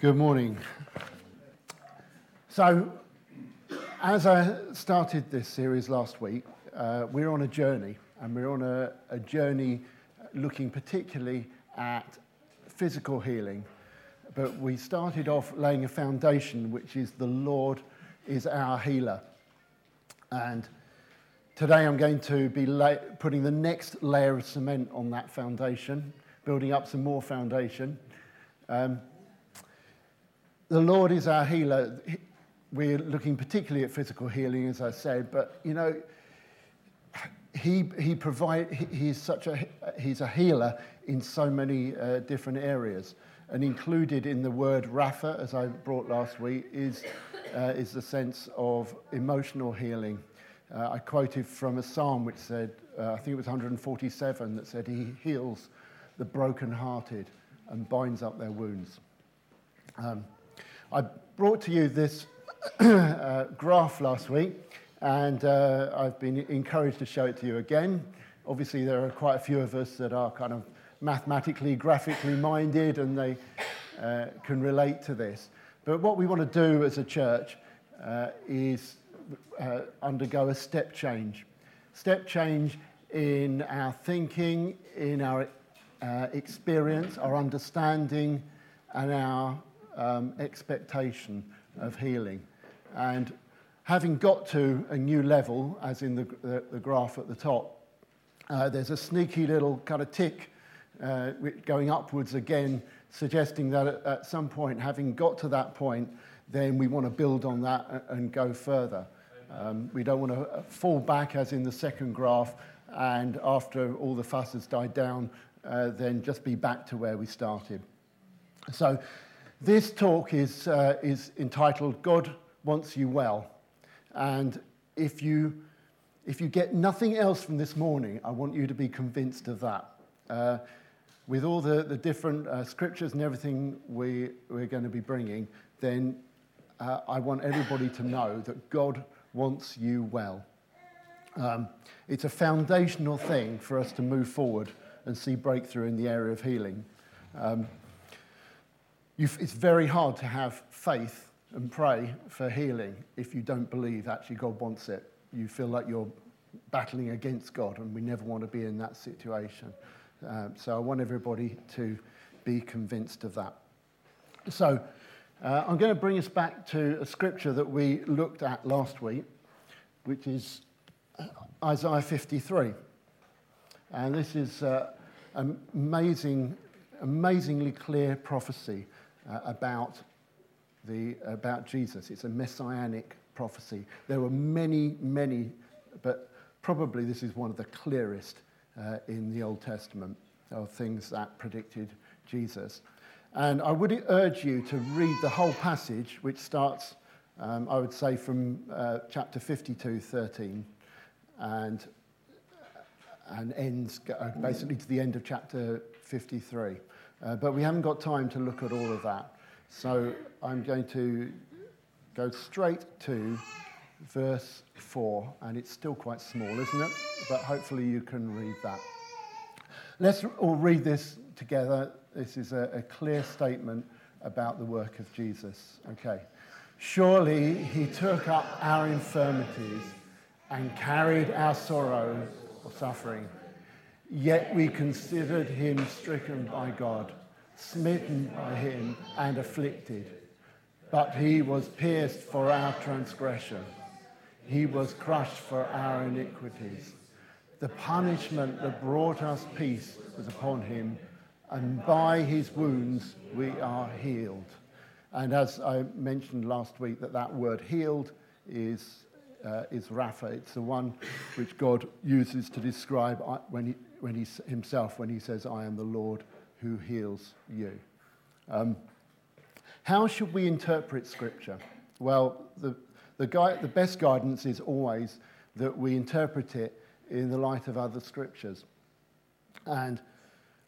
Good morning. So, as I started this series last week, uh, we're on a journey, and we're on a, a journey looking particularly at physical healing. But we started off laying a foundation, which is the Lord is our healer. And today I'm going to be la- putting the next layer of cement on that foundation, building up some more foundation. Um, the Lord is our healer. We're looking particularly at physical healing, as I said, but you know, he, he provide, he, he's such a, he's a healer in so many uh, different areas. And included in the word Rapha, as I brought last week, is, uh, is the sense of emotional healing. Uh, I quoted from a psalm which said, uh, I think it was 147, that said, He heals the brokenhearted and binds up their wounds. Um, I brought to you this uh, graph last week, and uh, I've been encouraged to show it to you again. Obviously, there are quite a few of us that are kind of mathematically, graphically minded, and they uh, can relate to this. But what we want to do as a church uh, is uh, undergo a step change. Step change in our thinking, in our uh, experience, our understanding, and our um, expectation of healing. And having got to a new level, as in the, the, the graph at the top, uh, there's a sneaky little kind of tick uh, going upwards again, suggesting that at, at, some point, having got to that point, then we want to build on that and, go further. Um, we don't want to uh, fall back, as in the second graph, and after all the fuss has died down, uh, then just be back to where we started. So this talk is, uh, is entitled God Wants You Well. And if you, if you get nothing else from this morning, I want you to be convinced of that. Uh, with all the, the different uh, scriptures and everything we, we're going to be bringing, then uh, I want everybody to know that God wants you well. Um, it's a foundational thing for us to move forward and see breakthrough in the area of healing. Um, it's very hard to have faith and pray for healing if you don't believe actually God wants it. You feel like you're battling against God, and we never want to be in that situation. Um, so I want everybody to be convinced of that. So uh, I'm going to bring us back to a scripture that we looked at last week, which is uh, Isaiah 53. And this is uh, amazing, amazingly clear prophecy uh, about, the, about Jesus. It's a messianic prophecy. There were many, many, but probably this is one of the clearest uh, in the Old Testament of things that predicted Jesus. And I would urge you to read the whole passage, which starts, um, I would say, from uh, chapter 52, 13, and, and ends uh, basically to the end of chapter 53. Uh, but we haven't got time to look at all of that. So I'm going to go straight to verse 4, and it's still quite small, isn't it? But hopefully you can read that. Let's all read this together. This is a, a clear statement about the work of Jesus. Okay. Surely he took up our infirmities and carried our sorrows or suffering. Yet we considered him stricken by God, smitten by him, and afflicted. But he was pierced for our transgression, he was crushed for our iniquities. The punishment that brought us peace was upon him, and by his wounds we are healed. And as I mentioned last week, that that word healed is, uh, is Rapha. It's the one which God uses to describe uh, when he, when he, himself when he says, I am the Lord who heals you. Um, how should we interpret Scripture? Well, the, the, gui- the best guidance is always that we interpret it in the light of other Scriptures. And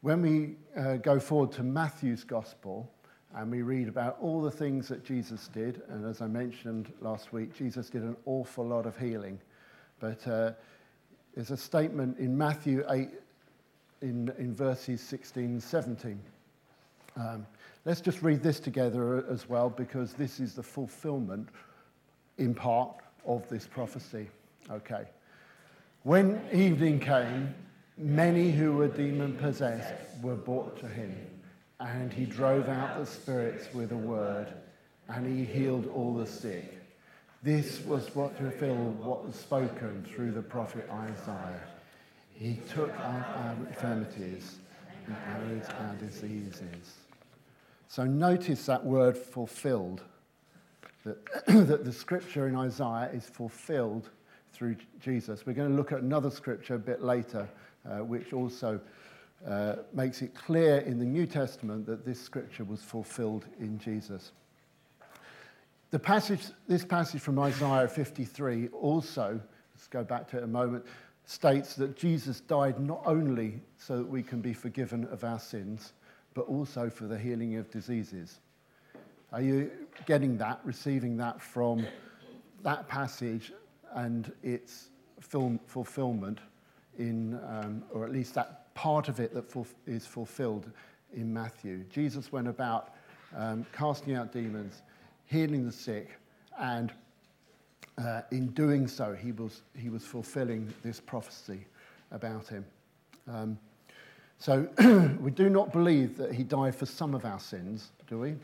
when we uh, go forward to Matthew's Gospel, and we read about all the things that Jesus did. And as I mentioned last week, Jesus did an awful lot of healing. But uh, there's a statement in Matthew 8, in, in verses 16 and 17. Um, let's just read this together as well because this is the fulfillment in part of this prophecy. Okay. When evening came, many who were demon possessed were brought to him, and he drove out the spirits with a word, and he healed all the sick. This was what fulfilled what was spoken through the prophet Isaiah. He took our, our infirmities and carried our diseases. So notice that word fulfilled, that, that the scripture in Isaiah is fulfilled through Jesus. We're going to look at another scripture a bit later, uh, which also uh, makes it clear in the New Testament that this scripture was fulfilled in Jesus. The passage, this passage from Isaiah 53 also, let's go back to it a moment, states that Jesus died not only so that we can be forgiven of our sins, but also for the healing of diseases. Are you getting that, receiving that from that passage and its fulfillment in, um, or at least that part of it that is fulfilled in Matthew? Jesus went about um, casting out demons, healing the sick, and uh, in doing so, he was, he was fulfilling this prophecy about him. Um, so we do not believe that he died for some of our sins, do we?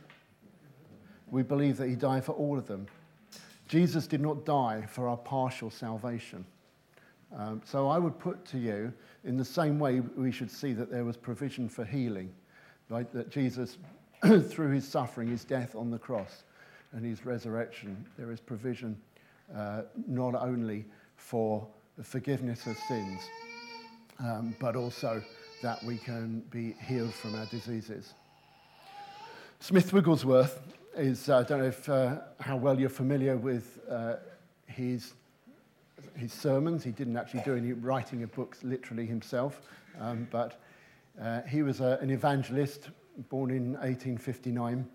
We believe that he died for all of them. Jesus did not die for our partial salvation. Um, so I would put to you, in the same way, we should see that there was provision for healing, right? That Jesus, through his suffering, his death on the cross, and his resurrection, there is provision uh, not only for the forgiveness of sins, um, but also that we can be healed from our diseases. Smith Wigglesworth is, uh, I don't know if, uh, how well you're familiar with uh, his, his sermons. He didn't actually do any writing of books literally himself, um, but uh, he was a, an evangelist born in 1859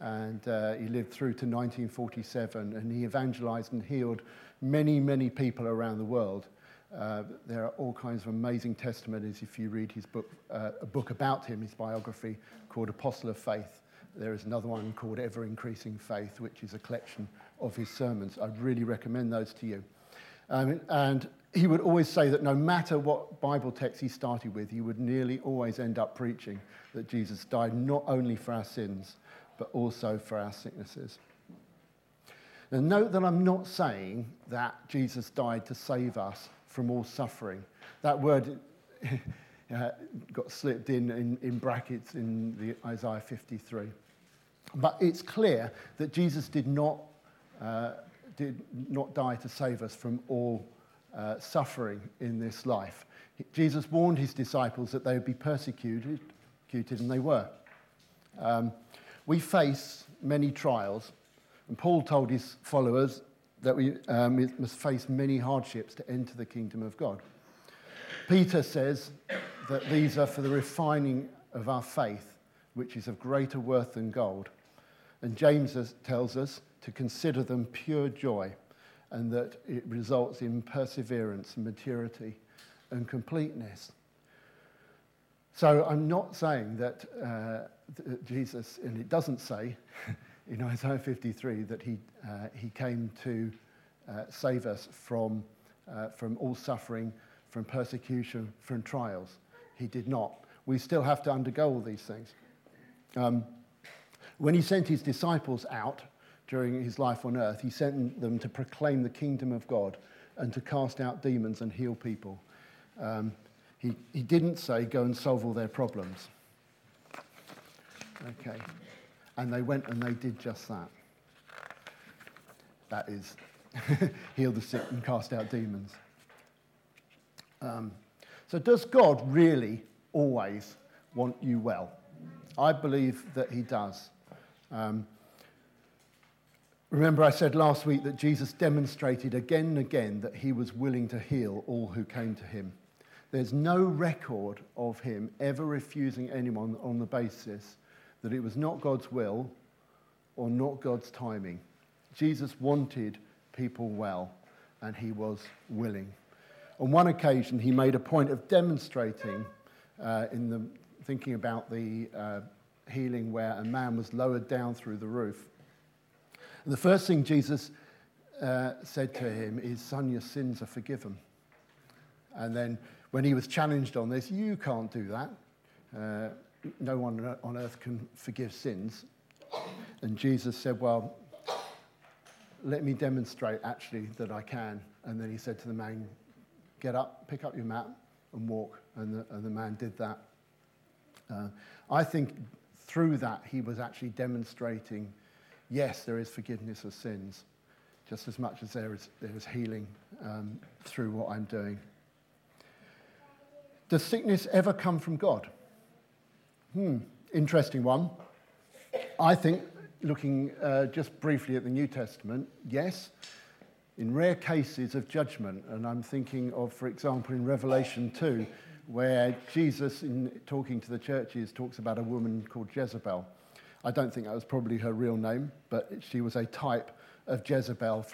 and uh, he lived through to 1947 and he evangelized and healed many, many people around the world. Uh, there are all kinds of amazing testimonies if you read his book, uh, a book about him, his biography called Apostle of Faith. There is another one called Ever Increasing Faith, which is a collection of his sermons. I'd really recommend those to you. Um, and he would always say that no matter what Bible text he started with, he would nearly always end up preaching that Jesus died not only for our sins, but also for our sicknesses. Now, note that I'm not saying that Jesus died to save us from all suffering. That word uh, got slipped in, in, in brackets in the Isaiah 53. But it's clear that Jesus did not, uh, did not die to save us from all uh, suffering in this life. Jesus warned his disciples that they would be persecuted, and they were. Um, we face many trials, and Paul told his followers that we um, must face many hardships to enter the kingdom of God. Peter says that these are for the refining of our faith, which is of greater worth than gold. And James tells us to consider them pure joy and that it results in perseverance, and maturity, and completeness. So I'm not saying that uh, Jesus, and it doesn't say in Isaiah 53 that he, uh, he came to uh, save us from, uh, from all suffering, from persecution, from trials. He did not. We still have to undergo all these things. Um, when he sent his disciples out during his life on earth, he sent them to proclaim the kingdom of God and to cast out demons and heal people. Um, he, he didn't say, go and solve all their problems. Okay. And they went and they did just that. That is, heal the sick and cast out demons. Um, so, does God really always want you well? I believe that He does. Um, remember, I said last week that Jesus demonstrated again and again that He was willing to heal all who came to Him. There's no record of Him ever refusing anyone on the basis that it was not God's will or not God's timing. Jesus wanted people well, and he was willing. On one occasion, he made a point of demonstrating, uh, in the thinking about the uh, healing where a man was lowered down through the roof. And the first thing Jesus uh, said to him is, Son, your sins are forgiven. And then when he was challenged on this, you can't do that. Uh, no one on earth can forgive sins. And Jesus said, Well, let me demonstrate actually that I can. And then he said to the man, Get up, pick up your mat, and walk. And the, and the man did that. Uh, I think through that, he was actually demonstrating yes, there is forgiveness of sins, just as much as there is, there is healing um, through what I'm doing. Does sickness ever come from God? Hmm, interesting one. I think, looking uh, just briefly at the New Testament, yes, in rare cases of judgment, and I'm thinking of, for example, in Revelation 2, where Jesus, in talking to the churches, talks about a woman called Jezebel. I don't think that was probably her real name, but she was a type of Jezebel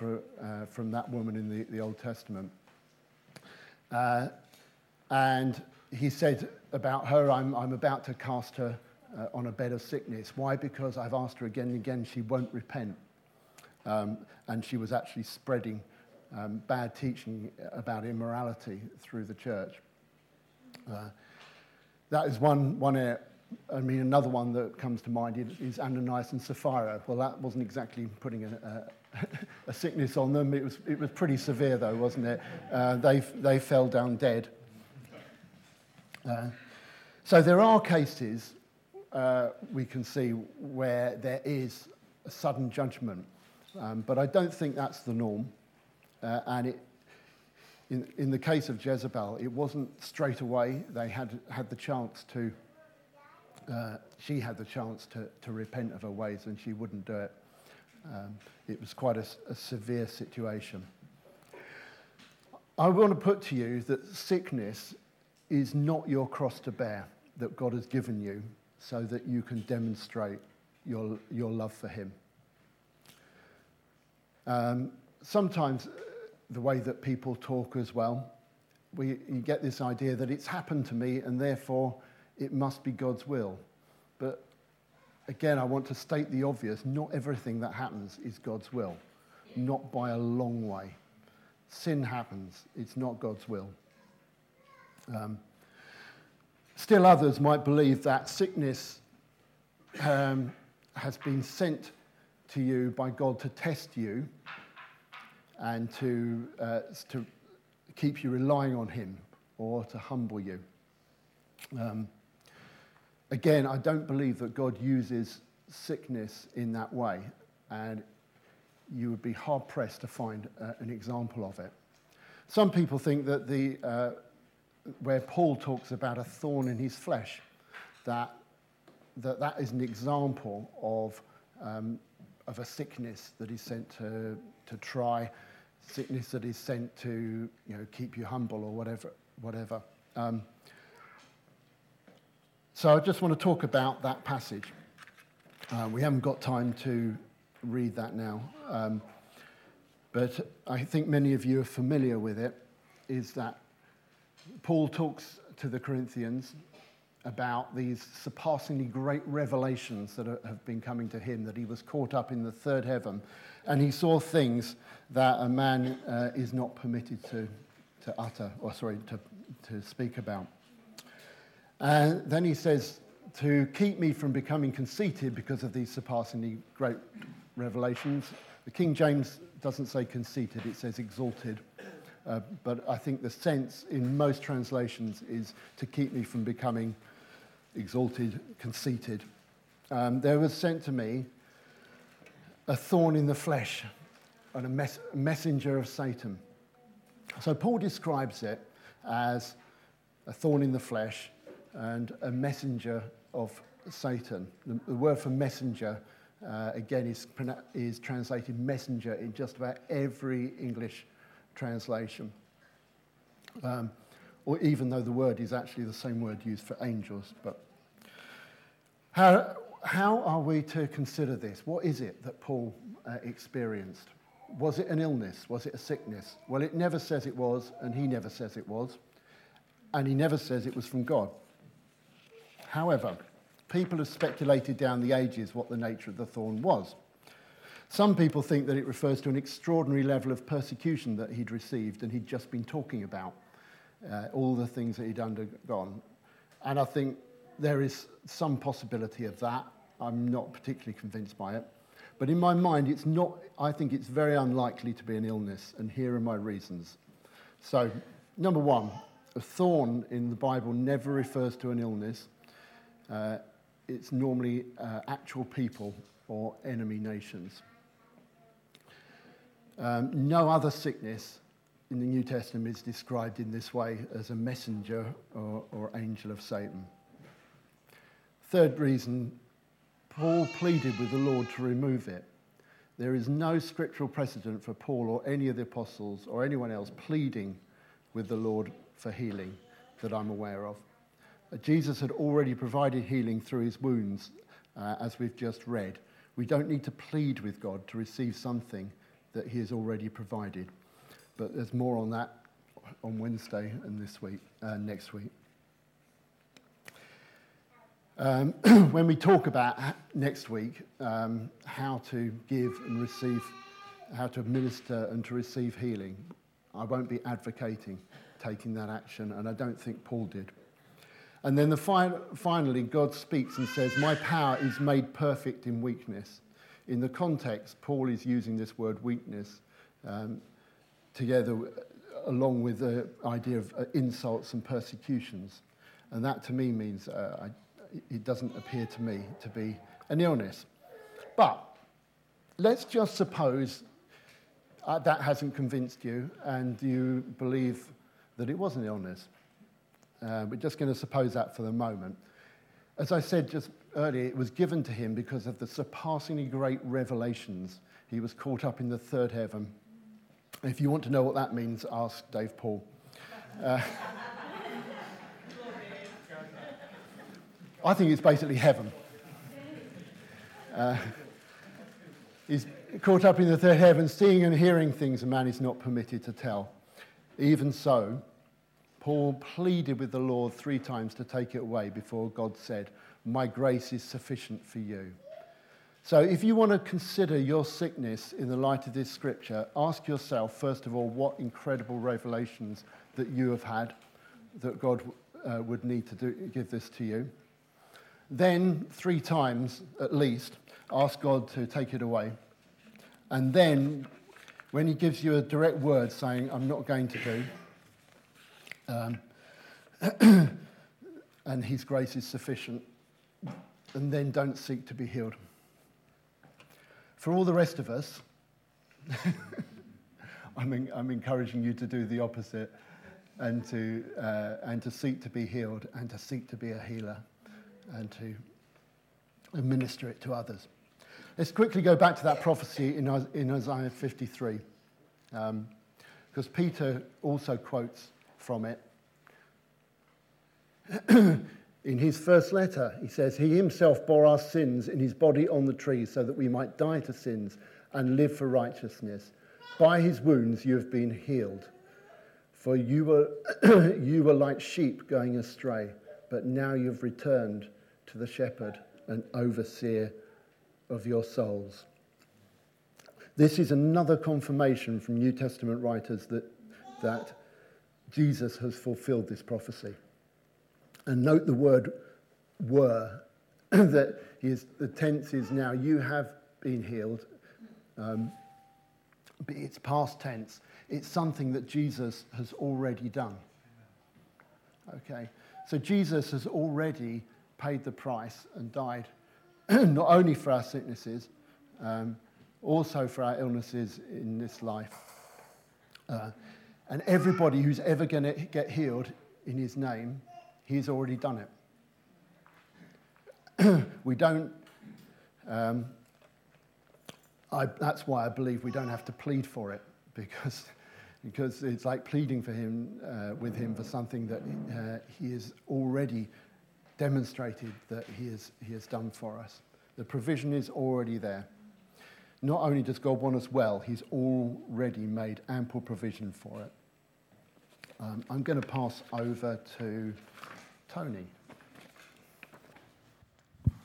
uh, from that woman in the, the Old Testament. Uh, and he said about her, I'm, I'm about to cast her uh, on a bed of sickness. Why? Because I've asked her again and again, she won't repent. Um, and she was actually spreading um, bad teaching about immorality through the church. Uh, that is one, one. I mean, another one that comes to mind is Ananias and Sapphira. Well, that wasn't exactly putting a, a, a sickness on them. It was, it was pretty severe, though, wasn't it? Uh, they, they fell down dead. Uh, so there are cases uh, we can see where there is a sudden judgment, um, but I don't think that's the norm. Uh, and it, in, in the case of Jezebel, it wasn't straight away. They had, had the chance to, uh, she had the chance to, to repent of her ways and she wouldn't do it. Um, it was quite a, a severe situation. I want to put to you that sickness is not your cross to bear that God has given you so that you can demonstrate your, your love for Him. Um, sometimes the way that people talk as well. We, you get this idea that it's happened to me and therefore it must be God's will. But again, I want to state the obvious not everything that happens is God's will, not by a long way. Sin happens, it's not God's will. Um, still, others might believe that sickness um, has been sent to you by God to test you and to, uh, to keep you relying on Him or to humble you. Um, again, I don't believe that God uses sickness in that way, and you would be hard pressed to find uh, an example of it. Some people think that the, uh, where Paul talks about a thorn in his flesh, that that, that is an example of, um, of a sickness that is sent to, to try sickness that is sent to you know, keep you humble or whatever. whatever. Um, so I just want to talk about that passage. Uh, we haven't got time to read that now, um, but I think many of you are familiar with it. Is that Paul talks to the Corinthians about these surpassingly great revelations that have been coming to him, that he was caught up in the third heaven, and he saw things that a man uh, is not permitted to, to utter, or sorry, to, to speak about. And then he says, to keep me from becoming conceited because of these surpassingly great revelations. The King James doesn't say conceited, it says exalted. Uh, but I think the sense in most translations is to keep me from becoming exalted, conceited. Um, there was sent to me a thorn in the flesh and a, mes- messenger of Satan. So Paul describes it as a thorn in the flesh and a messenger of Satan. The, the word for messenger, uh, again, is, is translated messenger in just about every English translation. Um, or even though the word is actually the same word used for angels. But how, how are we to consider this? What is it that Paul uh, experienced? Was it an illness? Was it a sickness? Well, it never says it was, and he never says it was, and he never says it was from God. However, People have speculated down the ages what the nature of the thorn was. Some people think that it refers to an extraordinary level of persecution that he'd received and he'd just been talking about, uh, all the things that he'd undergone. And I think there is some possibility of that. I'm not particularly convinced by it. But in my mind, it's not, I think it's very unlikely to be an illness, and here are my reasons. So, number one, a thorn in the Bible never refers to an illness. Uh, it's normally uh, actual people or enemy nations. Um, no other sickness in the New Testament is described in this way as a messenger or, or angel of Satan. Third reason, Paul pleaded with the Lord to remove it. There is no scriptural precedent for Paul or any of the apostles or anyone else pleading with the Lord for healing that I'm aware of. Jesus had already provided healing through his wounds, uh, as we've just read. We don't need to plead with God to receive something that he has already provided. But there's more on that on Wednesday and this week, uh, next week. Um, when we talk about next week um, how to give and receive, how to administer and to receive healing, I won't be advocating taking that action, and I don't think Paul did. And then the fi- finally, God speaks and says, My power is made perfect in weakness. In the context, Paul is using this word weakness um, together along with the idea of uh, insults and persecutions. And that to me means uh, I, it doesn't appear to me to be an illness. But let's just suppose uh, that hasn't convinced you and you believe that it was an illness. Uh, we're just going to suppose that for the moment. As I said just earlier, it was given to him because of the surpassingly great revelations. He was caught up in the third heaven. If you want to know what that means, ask Dave Paul. Uh, I think it's basically heaven. Uh, he's caught up in the third heaven, seeing and hearing things a man is not permitted to tell. Even so, Paul pleaded with the Lord three times to take it away before God said, My grace is sufficient for you. So, if you want to consider your sickness in the light of this scripture, ask yourself, first of all, what incredible revelations that you have had that God uh, would need to do, give this to you. Then, three times at least, ask God to take it away. And then when he gives you a direct word saying, I'm not going to do, um, and his grace is sufficient, and then don't seek to be healed. For all the rest of us, I'm, in, I'm, encouraging you to do the opposite and to, uh, and to seek to be healed and to seek to be a healer and to administer it to others. Let's quickly go back to that prophecy in, in Isaiah 53, because um, Peter also quotes from it. in his first letter, he says, He himself bore our sins in his body on the tree so that we might die to sins and live for righteousness. By his wounds you have been healed. For you were, you were like sheep going astray, but now you've returned to the shepherd and overseer of your souls. This is another confirmation from New Testament writers that, that Jesus has fulfilled this prophecy. And note the word were, that is, the tense is now, you have been healed. Um, but it's past tense. It's something that Jesus has already done. Okay? So Jesus has already paid the price and died not only for our sicknesses, um, also for our illnesses in this life. Uh, and everybody who's ever going to get healed in his name, he's already done it. we don't, um, I, that's why I believe we don't have to plead for it, because, because it's like pleading for him, uh, with him for something that uh, he has already demonstrated that he has, he has done for us. The provision is already there. Not only does God want us well, he's already made ample provision for it. Um, I'm going to pass over to Tony.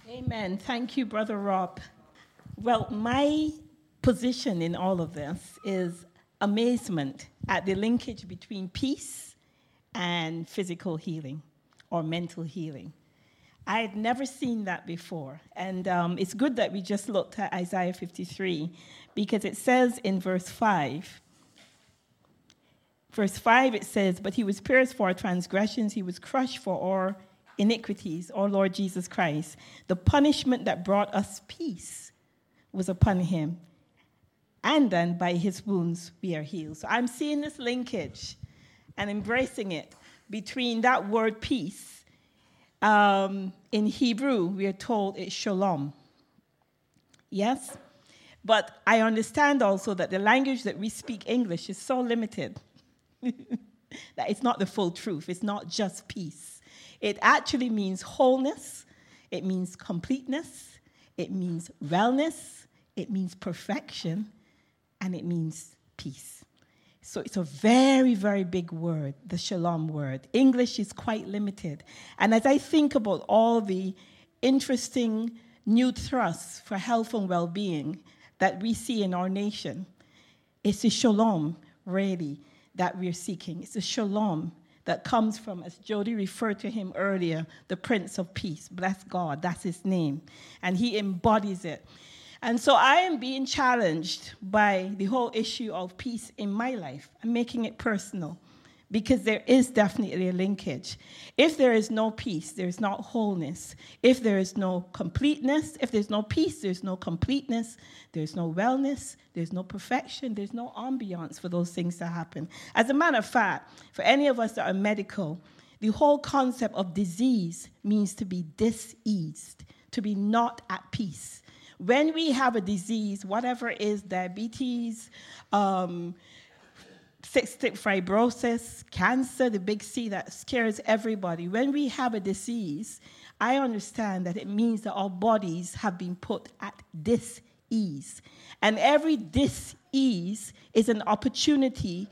Amen. Thank you, Brother Rob. Well, my position in all of this is amazement at the linkage between peace and physical healing or mental healing. I had never seen that before. And um, it's good that we just looked at Isaiah 53 because it says in verse 5, verse 5, it says, But he was pierced for our transgressions, he was crushed for our iniquities, O Lord Jesus Christ. The punishment that brought us peace was upon him. And then by his wounds we are healed. So I'm seeing this linkage and embracing it between that word peace. Um, in Hebrew, we are told it's shalom. Yes? But I understand also that the language that we speak English is so limited that it's not the full truth. It's not just peace. It actually means wholeness, it means completeness, it means wellness, it means perfection, and it means peace. So it's a very, very big word, the shalom word. English is quite limited. And as I think about all the interesting new thrusts for health and well being that we see in our nation, it's the shalom, really, that we're seeking. It's the shalom that comes from, as Jody referred to him earlier, the Prince of Peace. Bless God, that's his name. And he embodies it. And so I am being challenged by the whole issue of peace in my life. I'm making it personal because there is definitely a linkage. If there is no peace, there's not wholeness. If there is no completeness, if there's no peace, there's no completeness, there's no wellness, there's no perfection, there's no ambiance for those things to happen. As a matter of fact, for any of us that are medical, the whole concept of disease means to be diseased, to be not at peace. When we have a disease, whatever it is diabetes, um, cystic fibrosis, cancer, the big C that scares everybody. When we have a disease, I understand that it means that our bodies have been put at dis ease. And every dis ease is an opportunity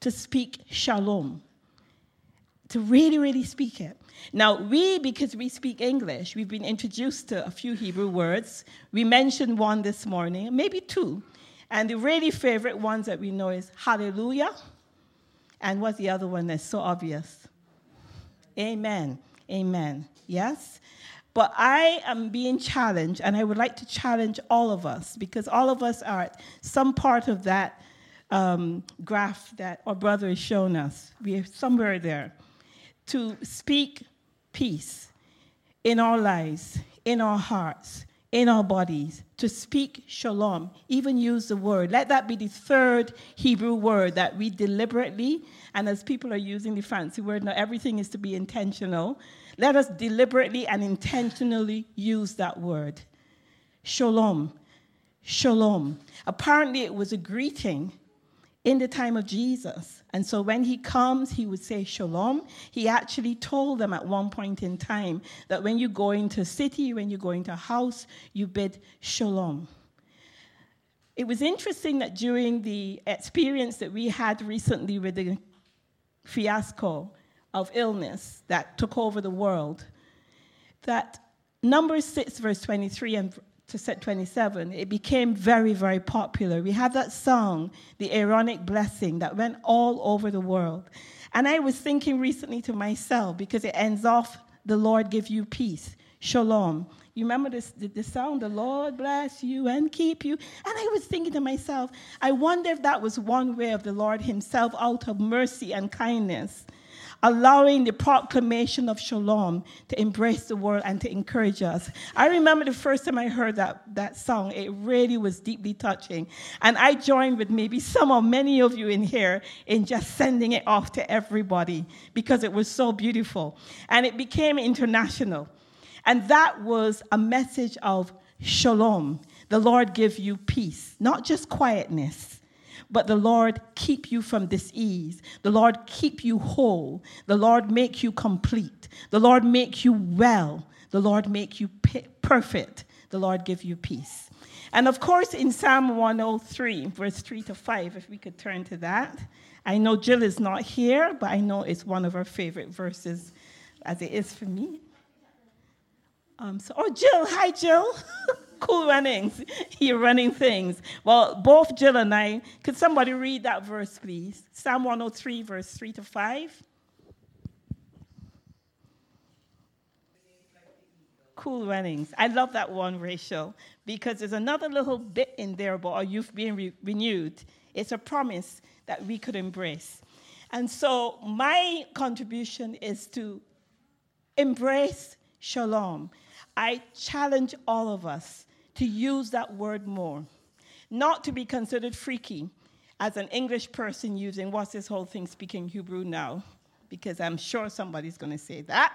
to speak shalom, to really, really speak it. Now, we, because we speak English, we've been introduced to a few Hebrew words. We mentioned one this morning, maybe two. And the really favorite ones that we know is hallelujah. And what's the other one that's so obvious? Amen. Amen. Yes? But I am being challenged, and I would like to challenge all of us because all of us are some part of that um, graph that our brother has shown us. We are somewhere there to speak peace in our lives, in our hearts, in our bodies to speak shalom, even use the word. Let that be the third Hebrew word that we deliberately, and as people are using the fancy word now, everything is to be intentional. Let us deliberately and intentionally use that word. Shalom. Shalom. Apparently, it was a greeting in the time of Jesus. And so when he comes, he would say shalom. He actually told them at one point in time that when you go into a city, when you go into a house, you bid shalom. It was interesting that during the experience that we had recently with the fiasco of illness that took over the world, that Numbers 6, verse 23 and to set 27, it became very, very popular. We have that song, The Aaronic Blessing, that went all over the world. And I was thinking recently to myself, because it ends off, The Lord give you peace, shalom. You remember this, the, the song, The Lord bless you and keep you? And I was thinking to myself, I wonder if that was one way of the Lord Himself, out of mercy and kindness, allowing the proclamation of shalom to embrace the world and to encourage us. I remember the first time I heard that, that song, it really was deeply touching. And I joined with maybe some or many of you in here in just sending it off to everybody because it was so beautiful. And it became international. And that was a message of shalom. The Lord give you peace, not just quietness but the Lord keep you from disease. The Lord keep you whole. The Lord make you complete. The Lord make you well. The Lord make you perfect. The Lord give you peace. And of course, in Psalm 103, verse 3 to 5, if we could turn to that. I know Jill is not here, but I know it's one of her favorite verses, as it is for me. Um, so, oh, Jill, hi, Jill. cool runnings. You're running things. Well, both Jill and I, could somebody read that verse, please? Psalm 103, verse 3 to 5. Cool runnings. I love that one, Rachel, because there's another little bit in there about our youth being re- renewed. It's a promise that we could embrace. And so, my contribution is to embrace shalom. I challenge all of us to use that word more, not to be considered freaky as an English person using what's this whole thing speaking Hebrew now, because I'm sure somebody's going to say that,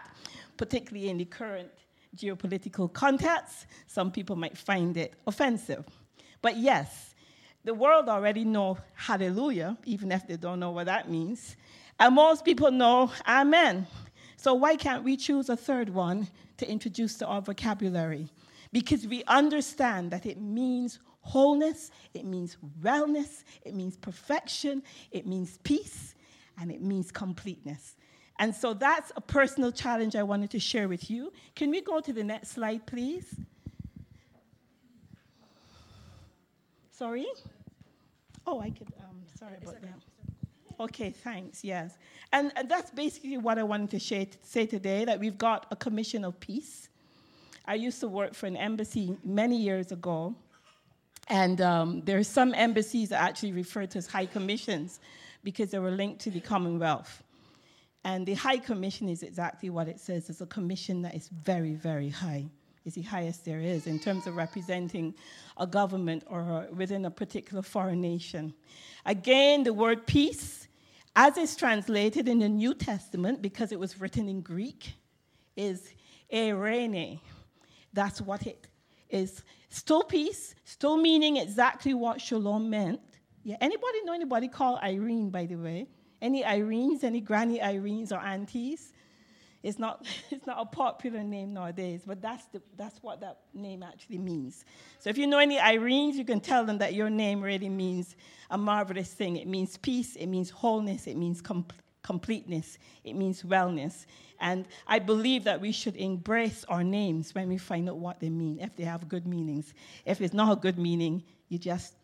particularly in the current geopolitical context. Some people might find it offensive. But yes, the world already know hallelujah, even if they don't know what that means. And most people know amen. So why can't we choose a third one to introduce to our vocabulary? Because we understand that it means wholeness, it means wellness, it means perfection, it means peace, and it means completeness. And so that's a personal challenge I wanted to share with you. Can we go to the next slide, please? Sorry? Oh, I could, um, sorry about that. Okay, thanks, yes. And, and, that's basically what I wanted to say today that we've got a commission of peace. I used to work for an embassy many years ago, and um, there are some embassies that actually refer to as high commissions because they were linked to the Commonwealth. And the High Commission is exactly what it says. It's a commission that is very, very high. It's the highest there is in terms of representing a government or within a particular foreign nation. Again, the word peace, as it's translated in the New Testament, because it was written in Greek, is Irene. That's what it is. Still peace, still meaning exactly what shalom meant. Yeah, anybody know anybody called Irene, by the way? Any Irenes, any Granny Irenes or aunties? It's not, it's not a popular name nowadays, but that's, the, that's what that name actually means. So if you know any Irenes, you can tell them that your name really means a marvelous thing. It means peace, it means wholeness, it means com- completeness, it means wellness. And I believe that we should embrace our names when we find out what they mean, if they have good meanings. If it's not a good meaning, you just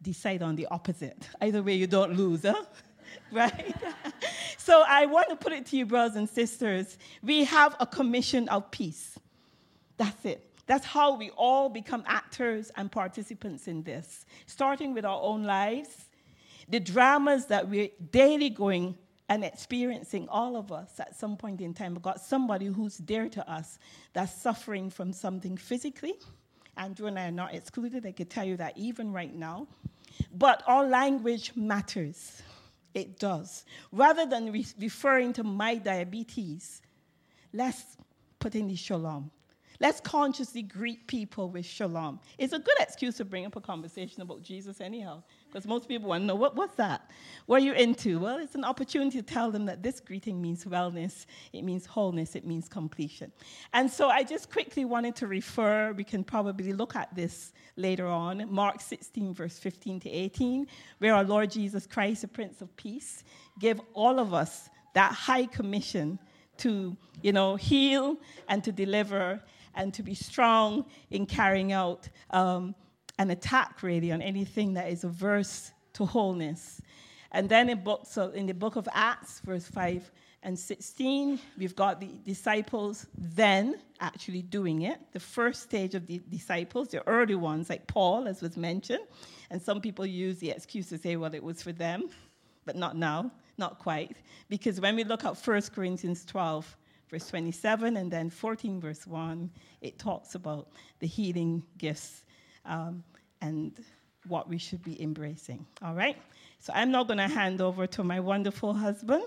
decide on the opposite. Either way, you don't lose, huh? right? so I want to put it to you, brothers and sisters. We have a commission of peace. That's it. That's how we all become actors and participants in this, starting with our own lives, the dramas that we're daily going and experiencing, all of us at some point in time. We've got somebody who's dear to us that's suffering from something physically. Andrew and I are not excluded. I could tell you that even right now. But our language matters. It does. Rather than re- referring to my diabetes, let's put in the shalom. Let's consciously greet people with shalom. It's a good excuse to bring up a conversation about Jesus, anyhow, because most people want to know what, what's that? What are you into? Well, it's an opportunity to tell them that this greeting means wellness, it means wholeness, it means completion. And so I just quickly wanted to refer, we can probably look at this later on, Mark 16, verse 15 to 18, where our Lord Jesus Christ, the Prince of Peace, gave all of us that high commission to, you know, heal and to deliver and to be strong in carrying out um, an attack, really, on anything that is averse to wholeness. And then in, books of, in the book of Acts, verse 5 and 16, we've got the disciples then actually doing it. The first stage of the disciples, the early ones, like Paul, as was mentioned. And some people use the excuse to say, well, it was for them, but not now, not quite. Because when we look at 1 Corinthians 12, verse 27, and then 14, verse 1, it talks about the healing gifts um, and what we should be embracing. All right? So I'm not going to hand over to my wonderful husband.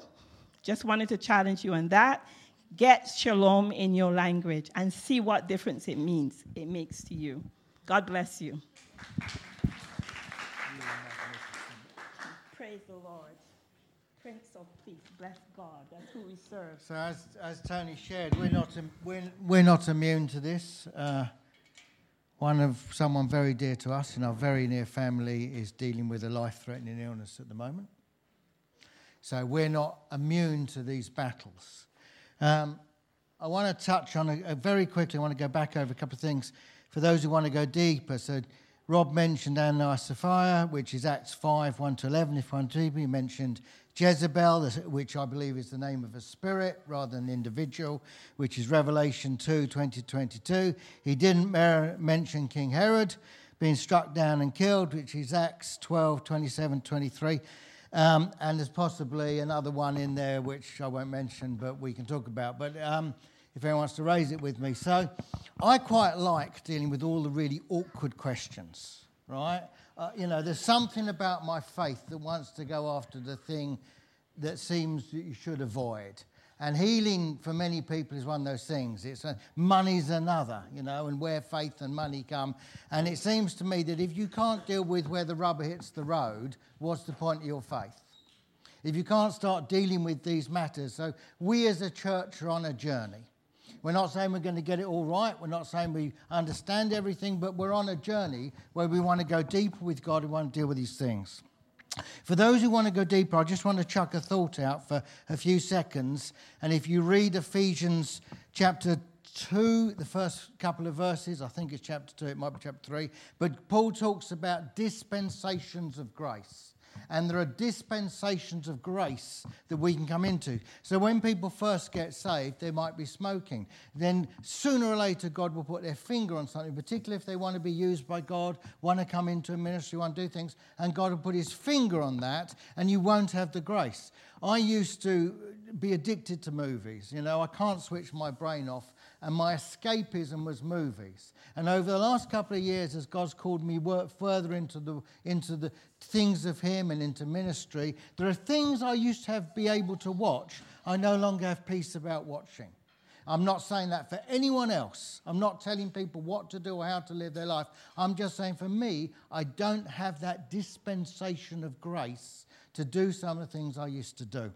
Just wanted to challenge you on that. Get shalom in your language and see what difference it means, it makes to you. God bless you. Praise the Lord. Prince of Peace, bless God. That's who we serve. So, as, as Tony shared, we're not, we're, we're not immune to this. Uh, one of someone very dear to us in our very near family is dealing with a life threatening illness at the moment. So we're not immune to these battles. Um, I want to touch on a, a very quickly. I want to go back over a couple of things for those who want to go deeper. So, Rob mentioned Ananias Sapphira, which is Acts 5 1 to 11. If one deeper, he mentioned Jezebel, which I believe is the name of a spirit rather than an individual, which is Revelation 2 20 22. He didn't mention King Herod being struck down and killed, which is Acts 12 27 23. Um, and there's possibly another one in there which I won't mention, but we can talk about. But um, if anyone wants to raise it with me. So I quite like dealing with all the really awkward questions, right? Uh, you know, there's something about my faith that wants to go after the thing that seems that you should avoid. And healing for many people is one of those things. It's a, money's another, you know, and where faith and money come. And it seems to me that if you can't deal with where the rubber hits the road, what's the point of your faith? If you can't start dealing with these matters. So we as a church are on a journey. We're not saying we're going to get it all right. We're not saying we understand everything, but we're on a journey where we want to go deeper with God. We want to deal with these things. For those who want to go deeper, I just want to chuck a thought out for a few seconds. And if you read Ephesians chapter 2, the first couple of verses, I think it's chapter 2, it might be chapter 3, but Paul talks about dispensations of grace and there are dispensations of grace that we can come into. So when people first get saved, they might be smoking. Then sooner or later, God will put their finger on something, particularly if they want to be used by God, want to come into a ministry, want to do things, and God will put his finger on that, and you won't have the grace. I used to be addicted to movies. You know, I can't switch my brain off and my escapism was movies. And over the last couple of years, as God's called me work further into the, into the things of Him and into ministry, there are things I used to have be able to watch, I no longer have peace about watching. I'm not saying that for anyone else. I'm not telling people what to do or how to live their life. I'm just saying for me, I don't have that dispensation of grace to do some of the things I used to do.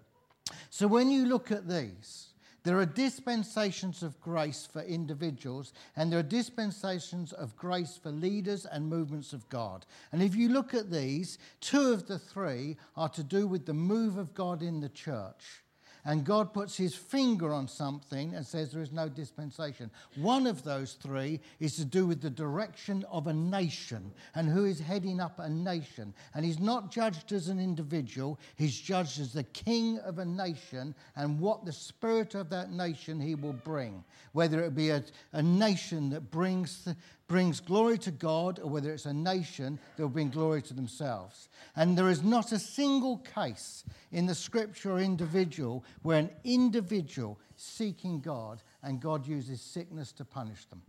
So when you look at these, there are dispensations of grace for individuals, and there are dispensations of grace for leaders and movements of God. And if you look at these, two of the three are to do with the move of God in the church and God puts his finger on something and says there is no dispensation. One of those three is to do with the direction of a nation and who is heading up a nation. And he's not judged as an individual, he's judged as the king of a nation and what the spirit of that nation he will bring. Whether it be a, a nation that brings brings glory to God or whether it's a nation that will bring glory to themselves. And there is not a single case in the scripture or individual where an individual seeking God and God uses sickness to punish them.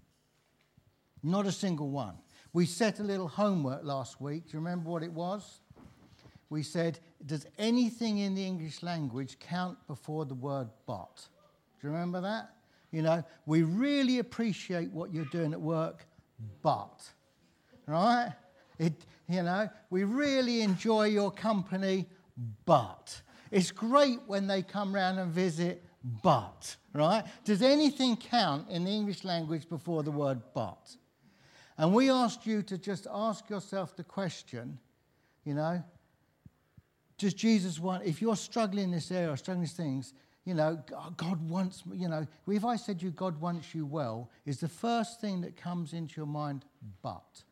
Not a single one. We set a little homework last week. Do you remember what it was? We said, Does anything in the English language count before the word but? Do you remember that? You know, we really appreciate what you're doing at work but. Right? It, you know, we really enjoy your company, but. It's great when they come round and visit, but. Right? Does anything count in the English language before the word but? And we asked you to just ask yourself the question, you know, does Jesus want, if you're struggling in this area, struggling with things, you know, oh, God wants, you know, if I said you God wants you well, is the first thing that comes into your mind, but.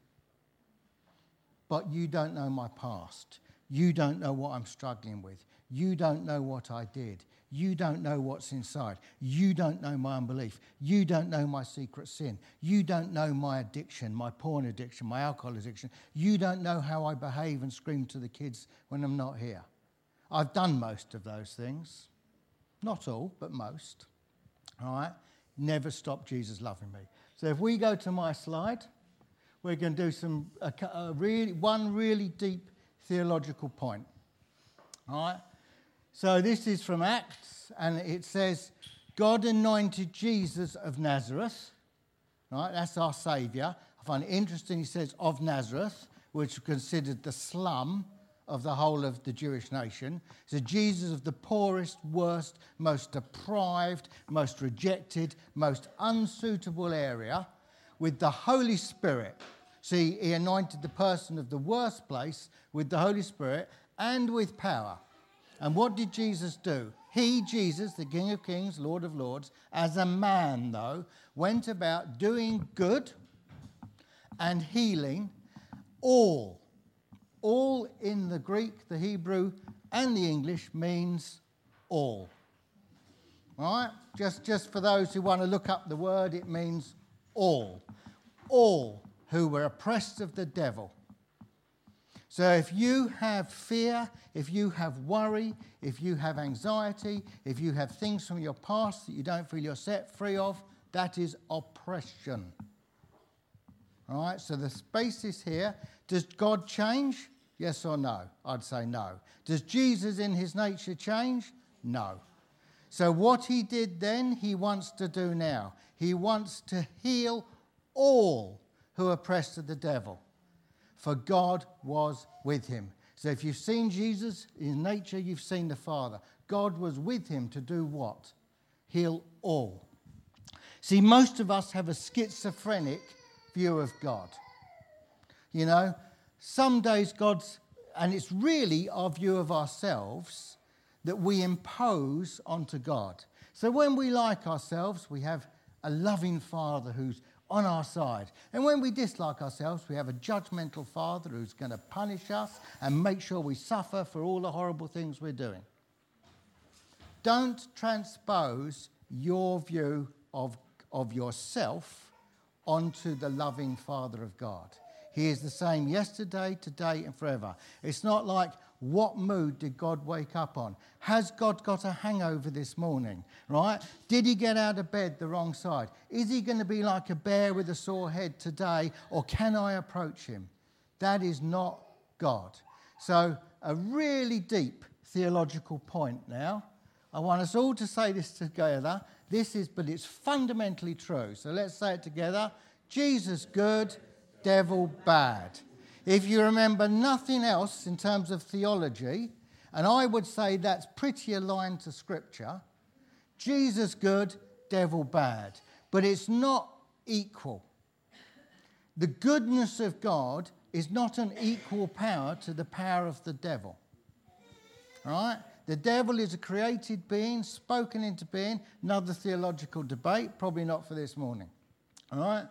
But you don't know my past. You don't know what I'm struggling with. You don't know what I did. You don't know what's inside. You don't know my unbelief. You don't know my secret sin. You don't know my addiction, my porn addiction, my alcohol addiction. You don't know how I behave and scream to the kids when I'm not here. I've done most of those things. Not all, but most. All right? Never stop Jesus loving me. So if we go to my slide, we're going to do some a, a really one really deep theological point. All right? So this is from Acts, and it says, God anointed Jesus of Nazareth. Right? That's our Saviour. I find it interesting he says of Nazareth, which is considered the slum of the whole of the Jewish nation. So Jesus of the poorest, worst, most deprived, most rejected, most unsuitable area with the Holy Spirit. See, he anointed the person of the worst place with the Holy Spirit and with power. And what did Jesus do? He, Jesus, the King of Kings, Lord of Lords, as a man, though, went about doing good and healing all. All in the Greek, the Hebrew, and the English means all. All right? Just, just for those who want to look up the word, it means all. All who were oppressed of the devil. So if you have fear, if you have worry, if you have anxiety, if you have things from your past that you don't feel you're set free of, that is oppression. All right, so the basis here does God change? Yes or no? I'd say no. Does Jesus in his nature change? No. So, what he did then, he wants to do now. He wants to heal all who are oppressed of the devil, for God was with him. So, if you've seen Jesus in nature, you've seen the Father. God was with him to do what? Heal all. See, most of us have a schizophrenic view of God. You know, some days God's, and it's really our view of ourselves that we impose onto God. So when we like ourselves, we have a loving Father who's on our side. And when we dislike ourselves, we have a judgmental Father who's going to punish us and make sure we suffer for all the horrible things we're doing. Don't transpose your view of, of yourself onto the loving Father of God. He is the same yesterday, today, and forever. It's not like, what mood did God wake up on? Has God got a hangover this morning? Right? Did he get out of bed the wrong side? Is he going to be like a bear with a sore head today, or can I approach him? That is not God. So, a really deep theological point now. I want us all to say this together. This is, but it's fundamentally true. So let's say it together Jesus good, devil bad. If you remember nothing else in terms of theology, and I would say that's pretty aligned to Scripture, Jesus good, devil bad. But it's not equal. The goodness of God is not an equal power to the power of the devil. Right? The devil is a created being, spoken into being. Another theological debate, probably not for this morning. All right?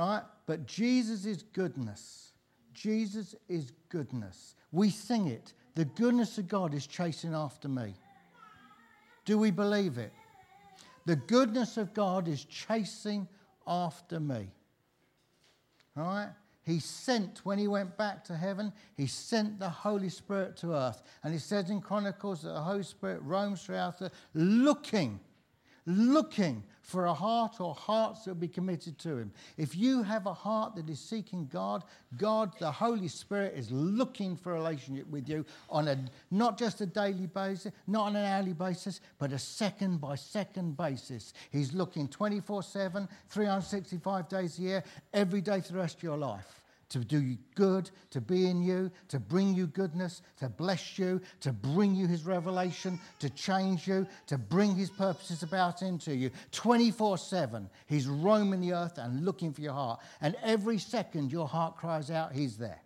Right? But Jesus is goodness. Jesus is goodness. We sing it. The goodness of God is chasing after me. Do we believe it? The goodness of God is chasing after me. All right? He sent, when he went back to heaven, he sent the Holy Spirit to earth. And it says in Chronicles that the Holy Spirit roams throughout the looking, looking for a heart or hearts that will be committed to him. If you have a heart that is seeking God, God, the Holy Spirit, is looking for a relationship with you on a not just a daily basis, not on an hourly basis, but a second by second basis. He's looking 24 7, 365 days a year, every day for the rest of your life to do you good, to be in you, to bring you goodness, to bless you, to bring you his revelation, to change you, to bring his purposes about into you. 24 7, he's roaming the earth and looking for your heart. And every second your heart cries out, he's there.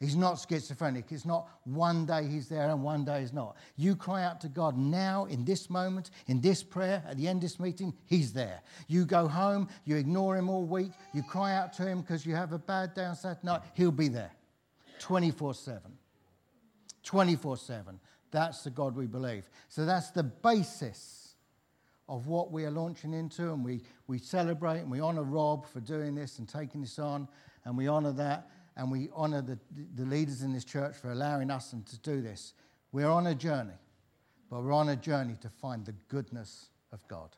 He's not schizophrenic. It's not one day he's there and one day he's not. You cry out to God now, in this moment, in this prayer, at the end of this meeting, he's there. You go home, you ignore him all week, you cry out to him because you have a bad day on Saturday night, he'll be there 24 7. 24 7. That's the God we believe. So that's the basis of what we are launching into, and we, we celebrate and we honour Rob for doing this and taking this on, and we honour that and we honor the, the leaders in this church for allowing us and to do this. We're on a journey, but we're on a journey to find the goodness of God.